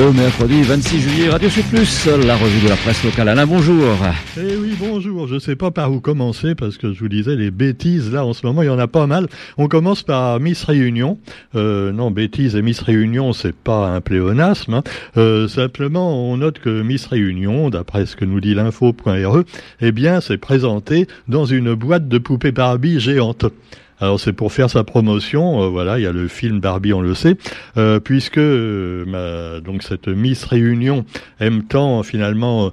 Le mercredi 26 juillet, Radio Plus, la revue de la presse locale. Alain, bonjour. Eh oui, bonjour. Je ne sais pas par où commencer parce que je vous disais, les bêtises, là, en ce moment, il y en a pas mal. On commence par Miss Réunion. Euh, non, bêtises et Miss Réunion, c'est pas un pléonasme. Hein. Euh, simplement, on note que Miss Réunion, d'après ce que nous dit l'info.re, eh bien, c'est présenté dans une boîte de poupées Barbie géante. Alors c'est pour faire sa promotion, euh, voilà, il y a le film Barbie, on le sait, euh, puisque euh, donc cette Miss Réunion aime tant finalement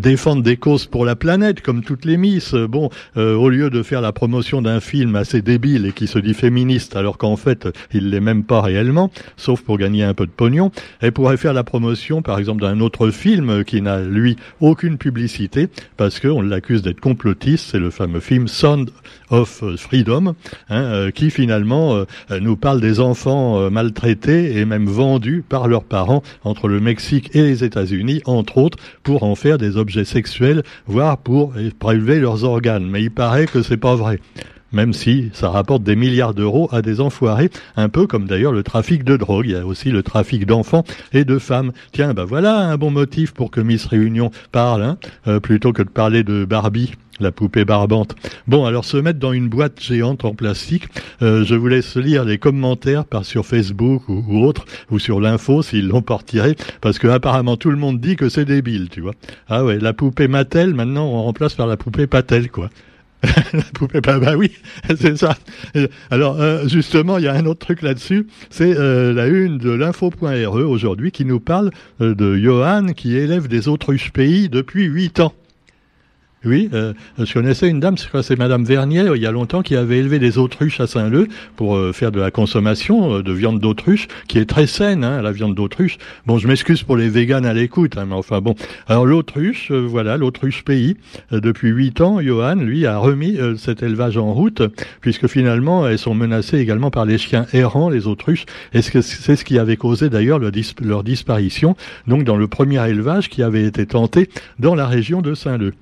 défendre des causes pour la planète, comme toutes les Miss. Bon, au lieu de faire la promotion d'un film assez débile et qui se dit féministe, alors qu'en fait il l'est même pas réellement, sauf pour gagner un peu de pognon, elle pourrait faire la promotion, par exemple, d'un autre film qui n'a lui aucune publicité, parce qu'on l'accuse d'être complotiste. C'est le fameux film Sound of Freedom Hein, euh, qui finalement euh, nous parle des enfants euh, maltraités et même vendus par leurs parents entre le Mexique et les États-Unis, entre autres, pour en faire des objets sexuels, voire pour prélever leurs organes. Mais il paraît que c'est pas vrai même si ça rapporte des milliards d'euros à des enfoirés, un peu comme d'ailleurs le trafic de drogue. Il y a aussi le trafic d'enfants et de femmes. Tiens, ben voilà un bon motif pour que Miss Réunion parle, hein, plutôt que de parler de Barbie la poupée barbante. Bon, alors se mettre dans une boîte géante en plastique, euh, je vous laisse lire les commentaires par sur Facebook ou, autre, ou sur l'info s'ils l'ont retiré, parce que apparemment tout le monde dit que c'est débile, tu vois. Ah ouais, la poupée Mattel, maintenant on remplace par la poupée Patel, quoi. la poupée, bah, bah oui, c'est ça. Alors euh, justement, il y a un autre truc là-dessus, c'est euh, la une de l'info.re aujourd'hui qui nous parle de Johan qui élève des autruches pays depuis huit ans. Oui, euh, je connaissais une dame, c'est Madame Vernier, il y a longtemps, qui avait élevé des autruches à Saint-Leu pour euh, faire de la consommation euh, de viande d'autruche, qui est très saine, hein, la viande d'autruche. Bon, je m'excuse pour les véganes à l'écoute, hein, mais enfin bon. Alors l'autruche, voilà, l'autruche pays, depuis huit ans, Johan, lui, a remis cet élevage en route, puisque finalement, elles sont menacées également par les chiens errants, les autruches, et c'est ce qui avait causé d'ailleurs leur disparition, donc dans le premier élevage qui avait été tenté dans la région de Saint-Leu.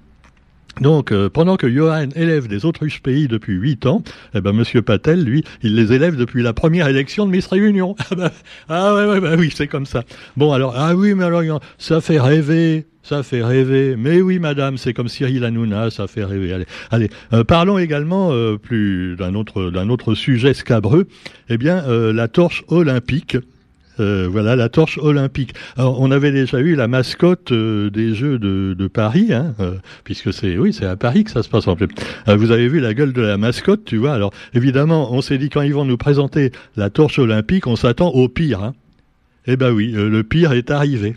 Donc, euh, pendant que Johan élève des autruches pays depuis huit ans, eh ben, Monsieur Patel, lui, il les élève depuis la première élection de Miss Réunion. ah, bah, ah ouais, ouais, bah oui, c'est comme ça. Bon, alors, ah oui, mais alors, ça fait rêver. Ça fait rêver. Mais oui, madame, c'est comme Cyril Hanouna, ça fait rêver. Allez, allez. Euh, parlons également euh, plus d'un autre d'un autre sujet scabreux. Eh bien, la torche olympique euh, voilà la torche olympique. Alors, on avait déjà eu la mascotte euh, des Jeux de, Paris, hein, euh, puisque c'est oui, c'est à Paris que ça se passe en fait. vous avez vu la gueule de la mascotte, tu vois. Alors évidemment, on s'est dit quand ils vont nous présenter la torche olympique, on s'attend au pire. Hein. Eh ben oui, le pire est arrivé.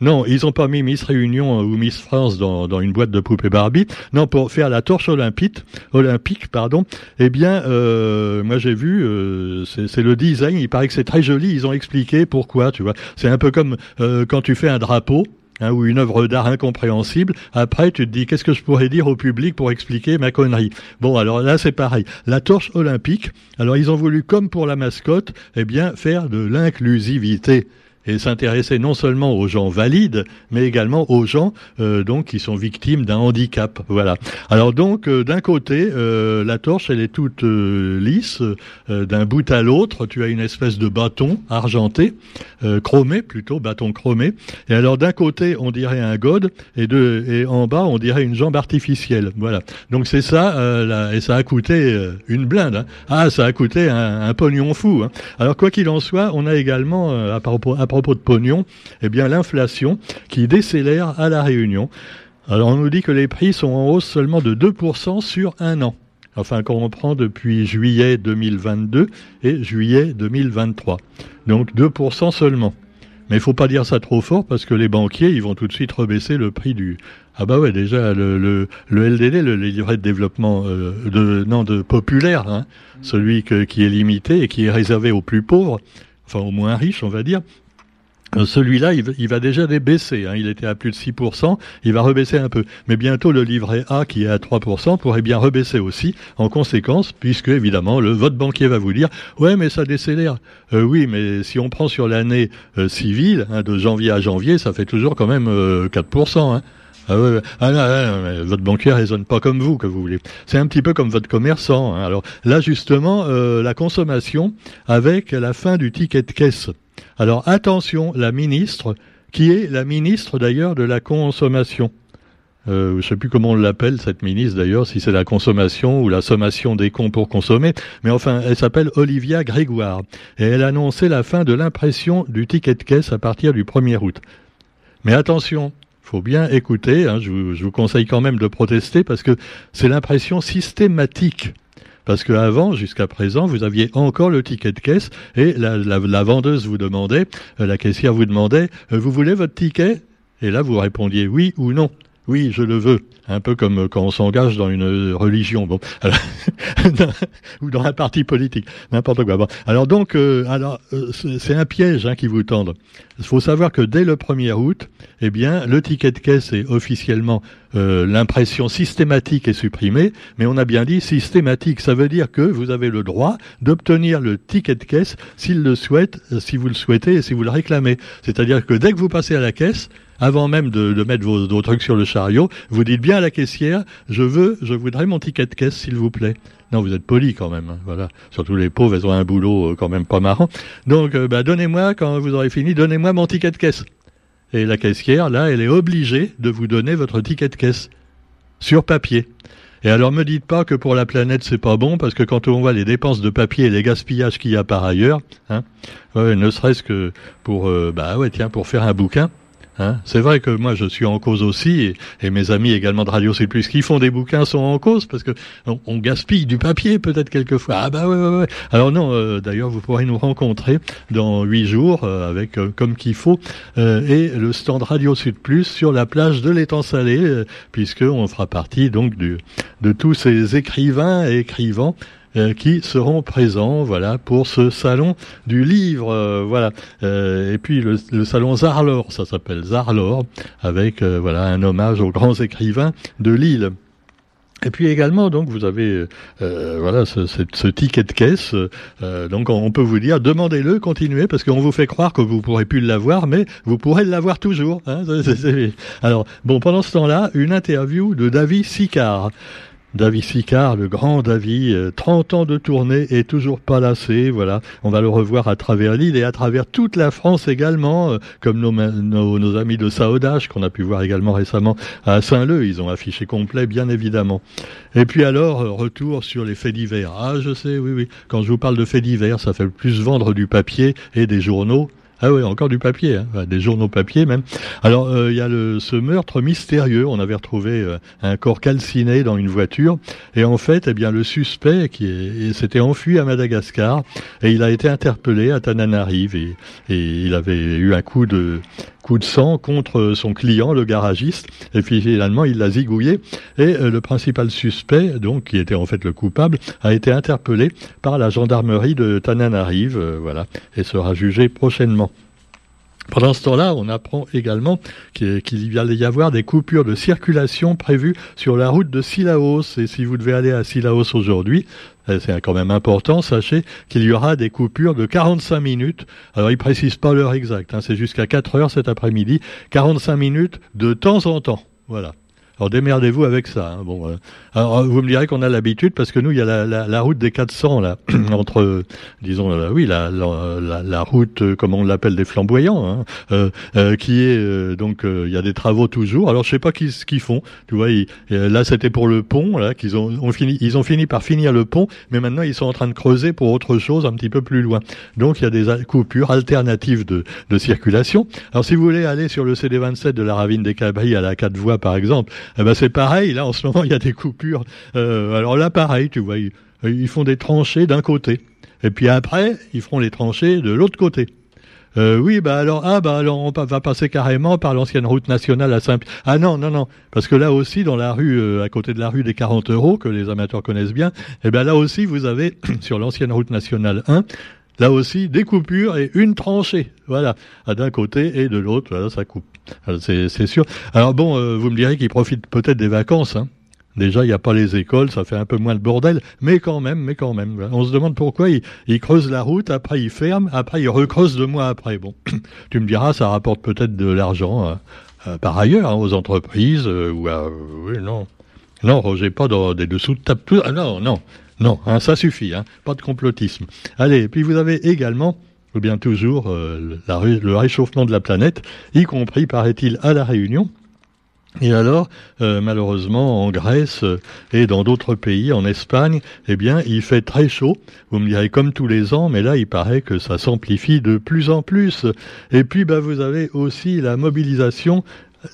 Non, ils ont pas mis Miss Réunion ou Miss France dans, dans une boîte de poupées Barbie. Non, pour faire la torche olympique, olympique, pardon. Eh bien, euh, moi j'ai vu, euh, c'est le design. Il paraît que c'est très joli. Ils ont expliqué pourquoi. Tu vois, c'est un peu comme euh, quand tu fais un drapeau. Hein, ou une œuvre d'art incompréhensible, après tu te dis qu'est-ce que je pourrais dire au public pour expliquer ma connerie? Bon, alors là c'est pareil. La torche olympique, alors ils ont voulu, comme pour la mascotte, eh bien faire de l'inclusivité et s'intéresser non seulement aux gens valides, mais également aux gens euh, donc qui sont victimes d'un handicap. Voilà. Alors donc euh, d'un côté, euh, la torche elle est toute lisse, d'un bout à l'autre, tu as une espèce de bâton argenté, chromé plutôt, bâton chromé. Et alors d'un côté on dirait un god et de et en bas on dirait une jambe artificielle. Voilà. Donc c'est ça là, et ça a coûté une blinde. Hein. Ah ça a coûté un, un pognon fou. Hein. Alors quoi qu'il en soit, on a également à propos, propos de pognon, eh bien l'inflation qui décélère à la Réunion. Alors on nous dit que les prix sont en hausse seulement de 2% sur un an. Enfin, qu'on reprend depuis juillet 2022 et juillet 2023. Donc 2% seulement. Mais il faut pas dire ça trop fort parce que les banquiers, ils vont tout de suite rebaisser le prix du. Ah bah ouais, déjà le, le, le LDD, le livret de développement euh, de non de populaire, hein, celui qui est limité et qui est réservé aux plus pauvres, enfin aux moins riches, on va dire. Euh, celui-là, il, va déjà baisser. Hein. Il était à plus de 6%, il va rebaisser un peu. Mais bientôt, le livret A, qui est à 3%, pourrait bien rebaisser aussi, en conséquence, puisque, évidemment, le vote banquier va vous dire, ouais, mais ça décélère. Euh, oui, mais si on prend sur l'année euh, civile, hein, de janvier à janvier, ça fait toujours quand même 4%. Hein. Ah ah votre banquier raisonne pas comme vous, que vous voulez. C'est un petit peu comme votre commerçant. Alors là, justement, la consommation avec la fin du ticket de caisse. Alors attention, la ministre, qui est la ministre d'ailleurs de la consommation. Euh, je ne sais plus comment on l'appelle, cette ministre d'ailleurs, si c'est la consommation ou la sommation des cons pour consommer, mais enfin, elle s'appelle Olivia Grégoire, et elle a annoncé la fin de l'impression du ticket de caisse à partir du 1er août. Mais attention, faut bien écouter, hein, je, vous, conseille quand même de protester parce que c'est l'impression systématique. Parce qu'avant, jusqu'à présent, vous aviez encore le ticket de caisse et la, vendeuse vous demandait, euh, la caissière vous demandait, euh, vous voulez votre ticket? Et là, vous répondiez oui ou non oui, je le veux. Un peu comme euh, quand on s'engage dans une euh, religion, bon, ou dans un parti politique, n'importe quoi. Bon. Alors donc, euh, alors c'est un piège hein, qui vous tendent. Il faut savoir que dès le 1er août, eh bien, le ticket de caisse est officiellement l'impression systématique est supprimée, mais on a bien dit systématique. Ça veut dire que vous avez le droit d'obtenir le ticket de caisse s'il le souhaite, si vous le souhaitez et si vous le réclamez. C'est-à-dire que dès que vous passez à la caisse, avant même de, mettre vos, trucs sur le chariot, vous dites bien à la caissière, je veux, je voudrais mon ticket de caisse, s'il vous plaît. Non, vous êtes poli quand même, hein, voilà. Surtout les pauvres, elles ont un boulot euh, quand même pas marrant. Donc, euh, bah, donnez-moi, quand vous aurez fini, donnez-moi mon ticket de caisse. Et la caissière, là, elle est obligée de vous donner votre ticket de caisse. Sur papier. Et alors me dites pas que pour la planète c'est pas bon parce que quand on voit les dépenses de papier et les gaspillages qu'il y a par ailleurs, hein, ne serait-ce que pour euh, bah ouais tiens pour faire un bouquin, Hein? C'est vrai que moi je suis en cause aussi, et, mes amis également de Radio C+, qui font des bouquins sont en cause, parce que on, gaspille du papier peut-être quelquefois. Ah bah ouais, ouais, ouais. Alors non, euh, d'ailleurs vous pourrez nous rencontrer dans huit jours, euh, avec euh, comme qu'il faut, et le stand Radio Sud Plus sur la plage de l'étang salé, puisque on fera partie donc de tous ces écrivains et écrivants qui seront présents voilà pour ce salon du livre euh, voilà euh, et puis le, salon Zarlor ça s'appelle Zarlor avec voilà un hommage aux grands écrivains de Lille et puis également, donc, vous avez voilà ce, ticket de caisse. donc, on peut vous dire, demandez-le, continuez, parce qu'on vous fait croire que vous pourrez plus l'avoir, mais vous pourrez l'avoir toujours. Hein, Alors, bon, pendant ce temps-là, une interview de David Sicard. David Sicard, le grand David, 30 euh, ans de tournée et toujours pas lassé, voilà. On va le revoir à travers l'île et à travers toute la France également, euh, comme nos, amis de Saudage qu'on a pu voir également récemment à Saint-Leu. Ils ont affiché complet, bien évidemment. Et puis alors, euh, retour sur les faits divers. Ah, je sais, oui, oui. Quand je vous parle de faits divers, ça fait plus vendre du papier et des journaux ah oui, encore du papier, hein. des journaux papier même. Alors euh, il y a le, ce meurtre mystérieux. On avait retrouvé euh, un corps calciné dans une voiture, et en fait, eh bien le suspect qui s'était enfui à Madagascar et il a été interpellé à Tananarive et, et il avait eu un coup de coup de sang contre son client, le garagiste, et puis finalement il l'a zigouillé, et euh, le principal suspect, donc qui était en fait le coupable, a été interpellé par la gendarmerie de Tananarive, euh, voilà, et sera jugé prochainement. Pendant ce temps-là, on apprend également qu'il va y avoir des coupures de circulation prévues sur la route de Silaos. Et si vous devez aller à Silaos aujourd'hui, euh, c'est quand même important, sachez qu'il y aura des coupures de 45 minutes. Alors, ils précisent pas l'heure exacte, hein, c'est jusqu'à 4 heures cet après-midi. 45 minutes de temps en temps. Voilà. Alors démerdez-vous avec ça. Hein. Bon, euh, alors vous me direz qu'on a l'habitude parce que nous, il y a la, la, la route des 400 là, entre, disons, euh, oui, la, la, route, euh, comme on l'appelle, des flamboyants, hein, euh, qui est donc, il y a des travaux toujours. Alors je sais pas qui, ce qu'ils font. Tu vois, là c'était pour le pont, là, qu'ils ont, ont, fini, ils ont fini par finir le pont, mais maintenant ils sont en train de creuser pour autre chose un petit peu plus loin. Donc il y a des coupures alternatives de, de circulation. Alors si vous voulez aller sur le CD27 de la ravine des Cabris à la 4 voies par exemple, eh ben c'est pareil. Là, en ce moment, il y a des coupures. Euh, alors là, pareil, tu vois, ils, font des tranchées d'un côté, et puis après, ils feront les tranchées de l'autre côté. Euh, oui, bah alors, ah bah alors on va passer carrément par l'ancienne route nationale à Saint. Ah non, non, non, parce que là aussi, dans la rue, euh, à côté de la rue des 40 euros que les amateurs connaissent bien, eh ben là aussi, vous avez sur l'ancienne route nationale 1 là aussi des coupures et une tranchée. Voilà, d'un côté et de l'autre, voilà, ça coupe. C'est sûr. Alors bon, euh, vous me direz qu'ils profitent peut-être des vacances. Hein. Déjà, il n'y a pas les écoles, ça fait un peu moins de bordel, mais quand même, mais quand même. On se demande pourquoi ils, creusent la route, après ils ferment, après ils recreusent deux mois après. Bon, tu me diras, ça rapporte peut-être de l'argent euh, euh, par ailleurs hein, aux entreprises ou à... non. Non, Roger, pas dans des dessous de table. Ah, non, non. Non, hein, ça suffit, hein, pas de complotisme. Allez, puis vous avez également ou bien toujours le réchauffement de la planète, y compris, paraît-il, à La Réunion. Et alors, euh, malheureusement, en Grèce euh, et dans d'autres pays, en Espagne, eh bien, il fait très chaud. Vous me direz comme tous les ans, mais là, il paraît que ça s'amplifie de plus en plus. Et puis, bah, vous avez aussi la mobilisation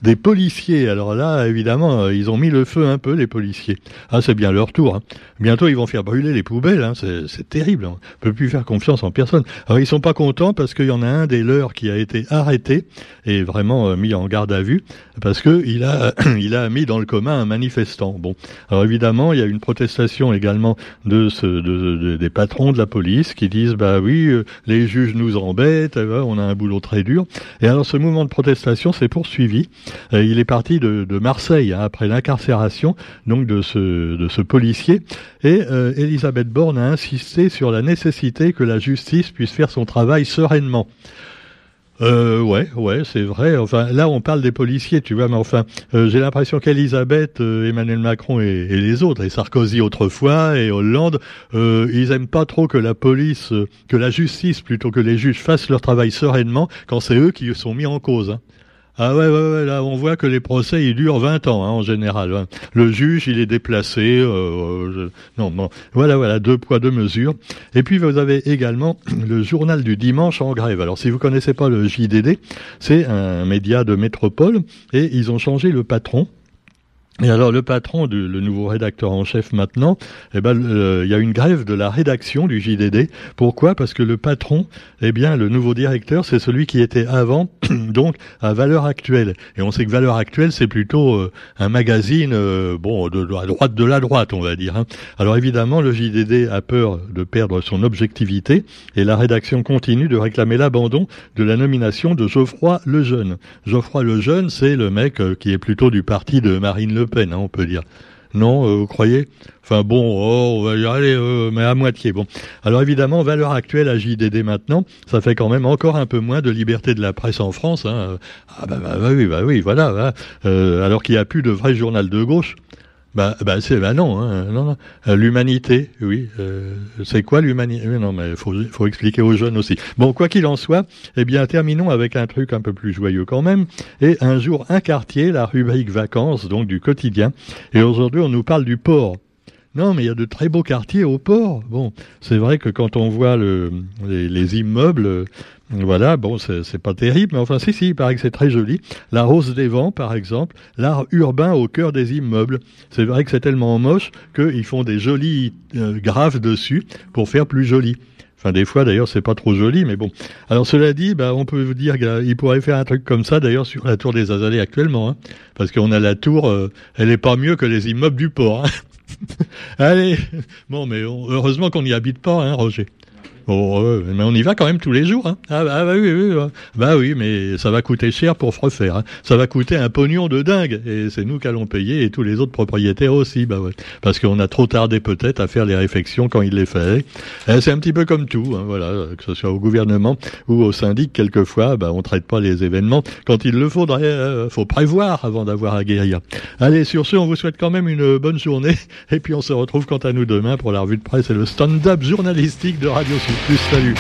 des policiers. Alors là, évidemment, euh, ils ont mis le feu un peu, les policiers. Ah, c'est bien leur tour. Hein. Bientôt, ils vont faire brûler les poubelles. Hein. C'est terrible. Hein. On peut plus faire confiance en personne. Alors, ils sont pas contents parce qu'il y en a un des leurs qui a été arrêté et vraiment euh, mis en garde à vue parce que il a, il a mis dans le commun un manifestant. Bon, alors évidemment, il y a une protestation également de, des patrons de la police qui disent, bah oui, euh, les juges nous embêtent, on a un boulot très dur. Et alors, ce mouvement de protestation s'est poursuivi. Euh, il est parti de, Marseille hein, après l'incarcération donc de ce, policier. Et euh, Elisabeth Borne a insisté sur la nécessité que la justice puisse faire son travail sereinement. Euh, ouais, ouais, c'est vrai. Enfin, là, on parle des policiers, tu vois, mais enfin, euh, j'ai l'impression qu'Elisabeth, Emmanuel Macron et, les autres, et Sarkozy autrefois, et Hollande, ils aiment pas trop que la police, que la justice, plutôt que les juges, fassent leur travail sereinement quand c'est eux qui sont mis en cause. Hein. Ah ouais, ouais, là on voit que les procès ils durent 20 ans hein, en général. Hein. Le juge il est déplacé. Euh, euh non, non, voilà, voilà, deux poids deux mesures. Et puis vous avez également le journal du dimanche en grève. Alors si vous connaissez pas le JDD, c'est un média de métropole et ils ont changé le patron. Et alors le patron, du, le nouveau rédacteur en chef maintenant, eh ben il y a une grève de la rédaction du JDD. Pourquoi? Parce que le patron, eh bien le nouveau directeur, c'est celui qui était avant, donc à Valeur Actuelle. Et on sait que Valeur Actuelle, c'est plutôt euh, un magazine, euh, bon, de, la droite de la droite, on va dire. Hein. Alors évidemment, le JDD a peur de perdre son objectivité, et la rédaction continue de réclamer l'abandon de la nomination de Geoffroy Lejeune. Geoffroy Lejeune, c'est le mec euh, qui est plutôt du parti de Marine Le peine, hein, on peut dire. Non, euh, vous croyez? Enfin bon, oh, on va y aller, euh, mais à moitié. Bon, alors évidemment, valeur actuelle à JDD maintenant, ça fait quand même encore un peu moins de liberté de la presse en France. Hein. Ah bah, bah, bah, oui, bah oui, voilà. Hein. Euh, alors qu'il n'y a plus de vrai journal de gauche. Bah, bah c'est bah non, hein, non, non. Euh, l'humanité, oui. Euh, c'est quoi l'humanité? Non, mais faut faut expliquer aux jeunes aussi. Bon, quoi qu'il en soit, eh bien terminons avec un truc un peu plus joyeux quand même. Et un jour, un quartier, la rubrique vacances, donc du quotidien. Et aujourd'hui, on nous parle du port. Non, mais il y a de très beaux quartiers au port. Bon, c'est vrai que quand on voit le, les, les immeubles, voilà, bon, c'est pas terrible, mais enfin, si, si, il paraît que c'est très joli. La rose des vents, par exemple, l'art urbain au cœur des immeubles. C'est vrai que c'est tellement moche qu'ils font des jolis euh, graphes dessus pour faire plus joli. Enfin, des fois, d'ailleurs, c'est pas trop joli, mais bon. Alors, cela dit, bah, on peut vous dire qu'il pourrait faire un truc comme ça, d'ailleurs, sur la tour des Azalées actuellement, hein, parce qu'on a la tour, euh, elle est pas mieux que les immeubles du port. Hein. Allez, bon, mais heureusement qu'on n'y habite pas, hein, Roger. Oh, mais on y va quand même tous les jours. Hein. Ah, bah, oui, oui, bah oui, mais ça va coûter cher pour refaire. Hein. Ça va coûter un pognon de dingue, et c'est nous qui allons payer, et tous les autres propriétaires aussi, bah ouais. Parce qu'on a trop tardé peut-être à faire les réflexions quand il les fait. C'est un petit peu comme tout, hein, voilà, que ce soit au gouvernement ou au syndic, quelquefois, bah, on traite pas les événements quand il le faudrait. Euh, faut prévoir avant d'avoir à guérir. Allez, sur ce, on vous souhaite quand même une bonne journée, et puis on se retrouve quant à nous demain pour la revue de presse et le stand-up journalistique de Radio Sud plus salut